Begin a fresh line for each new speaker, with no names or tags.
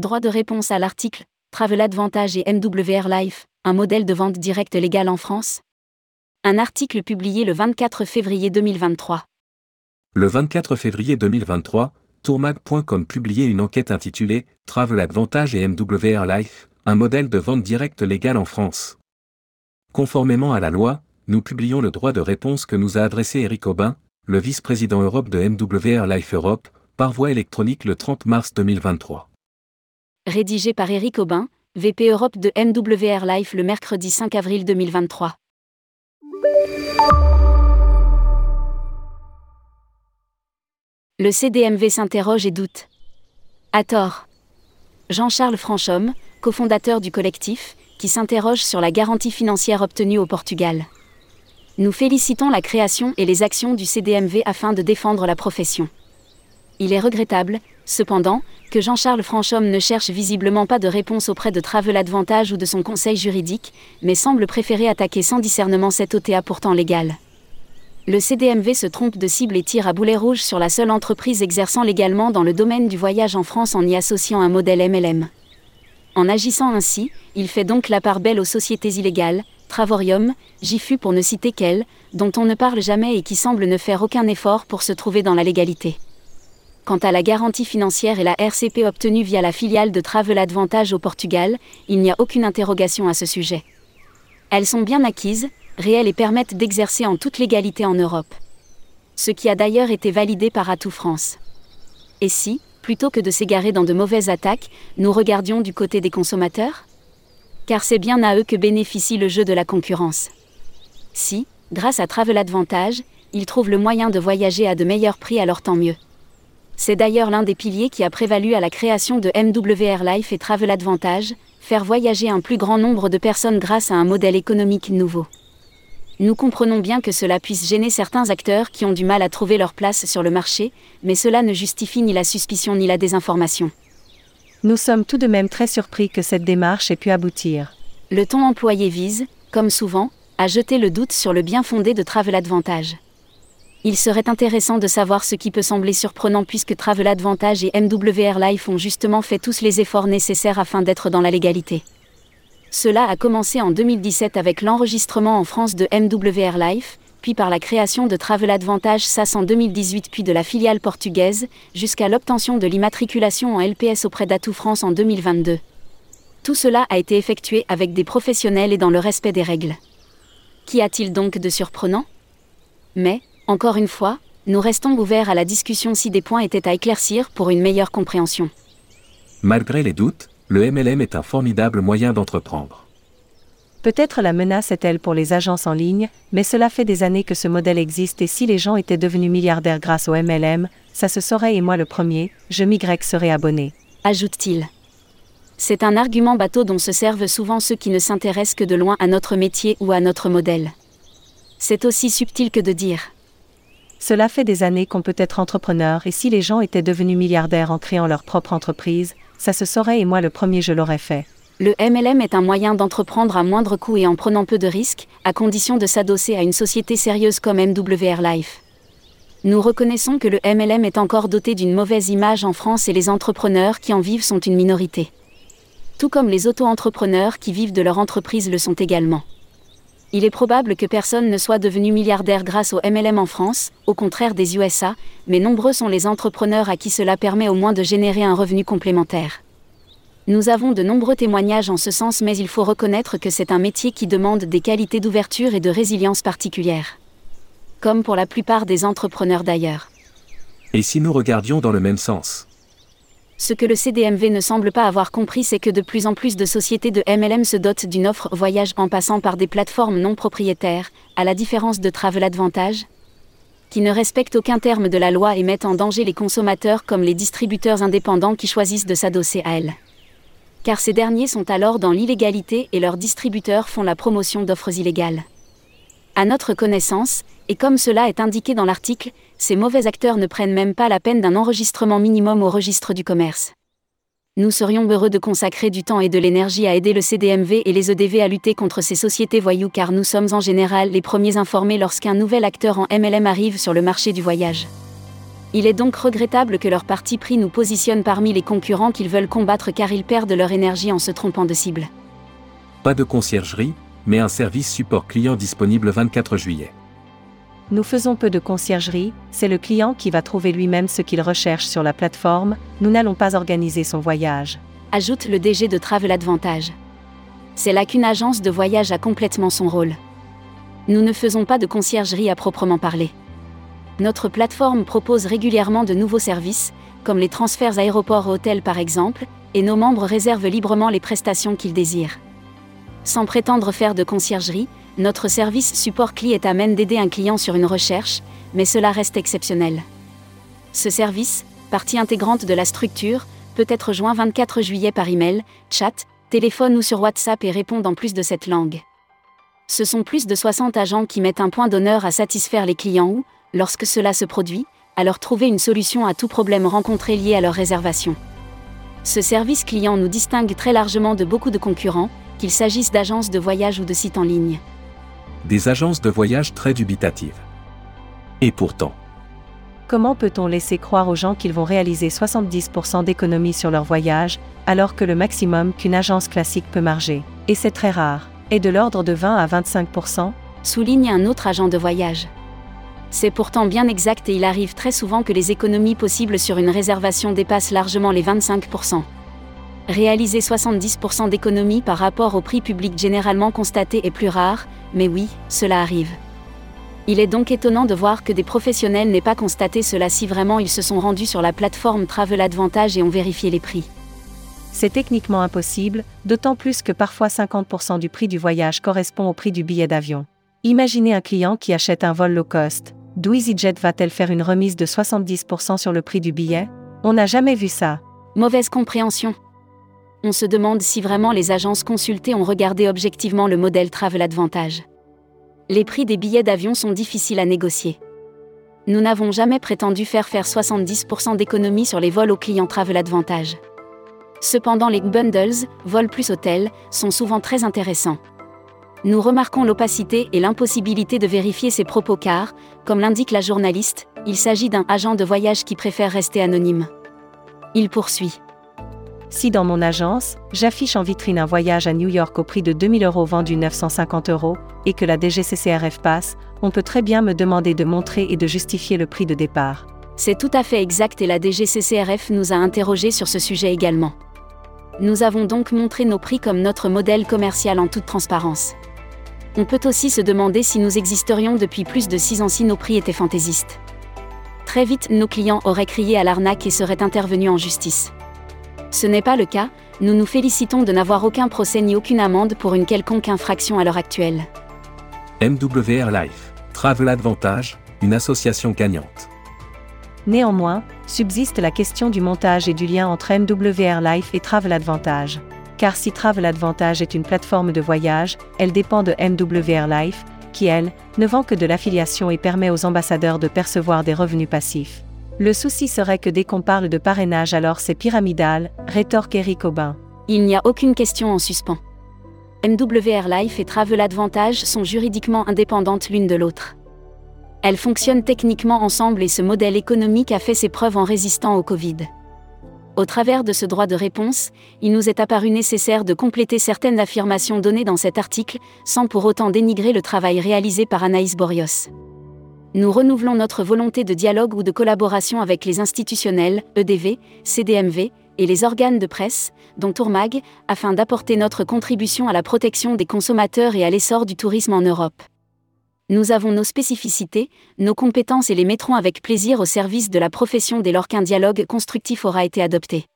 Droit de réponse à l'article Travel Advantage et MWR Life, un modèle de vente directe légal en France Un article publié le 24 février 2023.
Le 24 février 2023, tourmag.com publiait une enquête intitulée Travel Advantage et MWR Life, un modèle de vente directe légal en France. Conformément à la loi, nous publions le droit de réponse que nous a adressé Eric Aubin, le vice-président Europe de MWR Life Europe, par voie électronique le 30 mars 2023.
Rédigé par Eric Aubin, VP Europe de MWR Life le mercredi 5 avril 2023. Le CDMV s'interroge et doute. À tort. Jean-Charles Franchomme, cofondateur du collectif, qui s'interroge sur la garantie financière obtenue au Portugal. Nous félicitons la création et les actions du CDMV afin de défendre la profession. Il est regrettable, cependant, que Jean-Charles Franchomme ne cherche visiblement pas de réponse auprès de Travel Advantage ou de son conseil juridique, mais semble préférer attaquer sans discernement cette OTA pourtant légale. Le CDMV se trompe de cible et tire à boulet rouge sur la seule entreprise exerçant légalement dans le domaine du voyage en France en y associant un modèle MLM. En agissant ainsi, il fait donc la part belle aux sociétés illégales, Travorium, Jifu pour ne citer qu'elles, dont on ne parle jamais et qui semblent ne faire aucun effort pour se trouver dans la légalité. Quant à la garantie financière et la RCP obtenue via la filiale de Travel Advantage au Portugal, il n'y a aucune interrogation à ce sujet. Elles sont bien acquises, réelles et permettent d'exercer en toute légalité en Europe. Ce qui a d'ailleurs été validé par Atout France. Et si, plutôt que de s'égarer dans de mauvaises attaques, nous regardions du côté des consommateurs? Car c'est bien à eux que bénéficie le jeu de la concurrence. Si, grâce à Travel Advantage, ils trouvent le moyen de voyager à de meilleurs prix alors tant mieux. C'est d'ailleurs l'un des piliers qui a prévalu à la création de MWR Life et Travel Advantage, faire voyager un plus grand nombre de personnes grâce à un modèle économique nouveau. Nous comprenons bien que cela puisse gêner certains acteurs qui ont du mal à trouver leur place sur le marché, mais cela ne justifie ni la suspicion ni la désinformation.
Nous sommes tout de même très surpris que cette démarche ait pu aboutir.
Le ton employé vise, comme souvent, à jeter le doute sur le bien fondé de Travel Advantage. Il serait intéressant de savoir ce qui peut sembler surprenant puisque Travel Advantage et MWR Life ont justement fait tous les efforts nécessaires afin d'être dans la légalité. Cela a commencé en 2017 avec l'enregistrement en France de MWR Life, puis par la création de Travel Advantage SAS en 2018 puis de la filiale portugaise, jusqu'à l'obtention de l'immatriculation en LPS auprès d'Atout France en 2022. Tout cela a été effectué avec des professionnels et dans le respect des règles. Qu'y a-t-il donc de surprenant? Mais, encore une fois, nous restons ouverts à la discussion si des points étaient à éclaircir pour une meilleure compréhension.
Malgré les doutes, le MLM est un formidable moyen d'entreprendre.
Peut-être la menace est-elle pour les agences en ligne, mais cela fait des années que ce modèle existe et si les gens étaient devenus milliardaires grâce au MLM, ça se saurait et moi le premier, je m'y serais abonné.
Ajoute-t-il. C'est un argument bateau dont se servent souvent ceux qui ne s'intéressent que de loin à notre métier ou à notre modèle. C'est aussi subtil que de dire
cela fait des années qu'on peut être entrepreneur et si les gens étaient devenus milliardaires en créant leur propre entreprise, ça se saurait et moi le premier je l'aurais fait.
Le MLM est un moyen d'entreprendre à moindre coût et en prenant peu de risques, à condition de s'adosser à une société sérieuse comme MWR Life. Nous reconnaissons que le MLM est encore doté d'une mauvaise image en France et les entrepreneurs qui en vivent sont une minorité. Tout comme les auto-entrepreneurs qui vivent de leur entreprise le sont également. Il est probable que personne ne soit devenu milliardaire grâce au MLM en France, au contraire des USA, mais nombreux sont les entrepreneurs à qui cela permet au moins de générer un revenu complémentaire. Nous avons de nombreux témoignages en ce sens, mais il faut reconnaître que c'est un métier qui demande des qualités d'ouverture et de résilience particulières. Comme pour la plupart des entrepreneurs d'ailleurs.
Et si nous regardions dans le même sens?
Ce que le CDMV ne semble pas avoir compris, c'est que de plus en plus de sociétés de MLM se dotent d'une offre voyage en passant par des plateformes non propriétaires, à la différence de Travel Advantage, qui ne respectent aucun terme de la loi et mettent en danger les consommateurs comme les distributeurs indépendants qui choisissent de s'adosser à elles. Car ces derniers sont alors dans l'illégalité et leurs distributeurs font la promotion d'offres illégales. À notre connaissance, et comme cela est indiqué dans l'article, ces mauvais acteurs ne prennent même pas la peine d'un enregistrement minimum au registre du commerce. Nous serions heureux de consacrer du temps et de l'énergie à aider le CDMV et les EDV à lutter contre ces sociétés voyous car nous sommes en général les premiers informés lorsqu'un nouvel acteur en MLM arrive sur le marché du voyage. Il est donc regrettable que leur parti pris nous positionne parmi les concurrents qu'ils veulent combattre car ils perdent leur énergie en se trompant de cible.
Pas de conciergerie, mais un service support client disponible 24 juillet.
Nous faisons peu de conciergerie, c'est le client qui va trouver lui-même ce qu'il recherche sur la plateforme, nous n'allons pas organiser son voyage.
Ajoute le DG de Travel Advantage. C'est là qu'une agence de voyage a complètement son rôle. Nous ne faisons pas de conciergerie à proprement parler. Notre plateforme propose régulièrement de nouveaux services, comme les transferts aéroport-hôtel par exemple, et nos membres réservent librement les prestations qu'ils désirent. Sans prétendre faire de conciergerie, notre service support CLI est à d'aider un client sur une recherche, mais cela reste exceptionnel. Ce service, partie intégrante de la structure, peut être joint 24 juillet par email, chat, téléphone ou sur WhatsApp et répond en plus de cette langue. Ce sont plus de 60 agents qui mettent un point d'honneur à satisfaire les clients ou, lorsque cela se produit, à leur trouver une solution à tout problème rencontré lié à leur réservation. Ce service client nous distingue très largement de beaucoup de concurrents, qu'il s'agisse d'agences de voyage ou de sites en ligne.
Des agences de voyage très dubitatives. Et pourtant,
Comment peut-on laisser croire aux gens qu'ils vont réaliser 70% d'économies sur leur voyage, alors que le maximum qu'une agence classique peut marger, et c'est très rare, est de l'ordre de 20 à 25%
souligne un autre agent de voyage. C'est pourtant bien exact et il arrive très souvent que les économies possibles sur une réservation dépassent largement les 25%. Réaliser 70% d'économies par rapport au prix public généralement constaté est plus rare, mais oui, cela arrive. Il est donc étonnant de voir que des professionnels n'aient pas constaté cela si vraiment ils se sont rendus sur la plateforme Travel Advantage et ont vérifié les prix.
C'est techniquement impossible, d'autant plus que parfois 50% du prix du voyage correspond au prix du billet d'avion. Imaginez un client qui achète un vol low cost. D'où EasyJet va-t-elle faire une remise de 70% sur le prix du billet? On n'a jamais vu ça.
Mauvaise compréhension. On se demande si vraiment les agences consultées ont regardé objectivement le modèle Travel Advantage. Les prix des billets d'avion sont difficiles à négocier. Nous n'avons jamais prétendu faire faire 70% d'économie sur les vols aux clients Travel Advantage. Cependant les bundles, vols plus hôtels, sont souvent très intéressants. Nous remarquons l'opacité et l'impossibilité de vérifier ces propos car, comme l'indique la journaliste, il s'agit d'un agent de voyage qui préfère rester anonyme. Il poursuit.
Si dans mon agence, j'affiche en vitrine un voyage à New York au prix de 2000 euros vendu 950 euros, et que la DGCCRF passe, on peut très bien me demander de montrer et de justifier le prix de départ.
C'est tout à fait exact et la DGCCRF nous a interrogés sur ce sujet également. Nous avons donc montré nos prix comme notre modèle commercial en toute transparence. On peut aussi se demander si nous existerions depuis plus de 6 ans si nos prix étaient fantaisistes. Très vite, nos clients auraient crié à l'arnaque et seraient intervenus en justice. Ce n'est pas le cas, nous nous félicitons de n'avoir aucun procès ni aucune amende pour une quelconque infraction à l'heure actuelle.
MWR Life, Travel Advantage, une association gagnante.
Néanmoins, subsiste la question du montage et du lien entre MWR Life et Travel Advantage. Car si Travel Advantage est une plateforme de voyage, elle dépend de MWR Life, qui elle, ne vend que de l'affiliation et permet aux ambassadeurs de percevoir des revenus passifs. Le souci serait que dès qu'on parle de parrainage alors c'est pyramidal, rétorque Eric Aubin.
Il n'y a aucune question en suspens. MWR Life et Travel Advantage sont juridiquement indépendantes l'une de l'autre. Elles fonctionnent techniquement ensemble et ce modèle économique a fait ses preuves en résistant au Covid. Au travers de ce droit de réponse, il nous est apparu nécessaire de compléter certaines affirmations données dans cet article, sans pour autant dénigrer le travail réalisé par Anaïs Borios. Nous renouvelons notre volonté de dialogue ou de collaboration avec les institutionnels, EDV, CDMV, et les organes de presse, dont Tourmag, afin d'apporter notre contribution à la protection des consommateurs et à l'essor du tourisme en Europe. Nous avons nos spécificités, nos compétences et les mettrons avec plaisir au service de la profession dès lors qu'un dialogue constructif aura été adopté.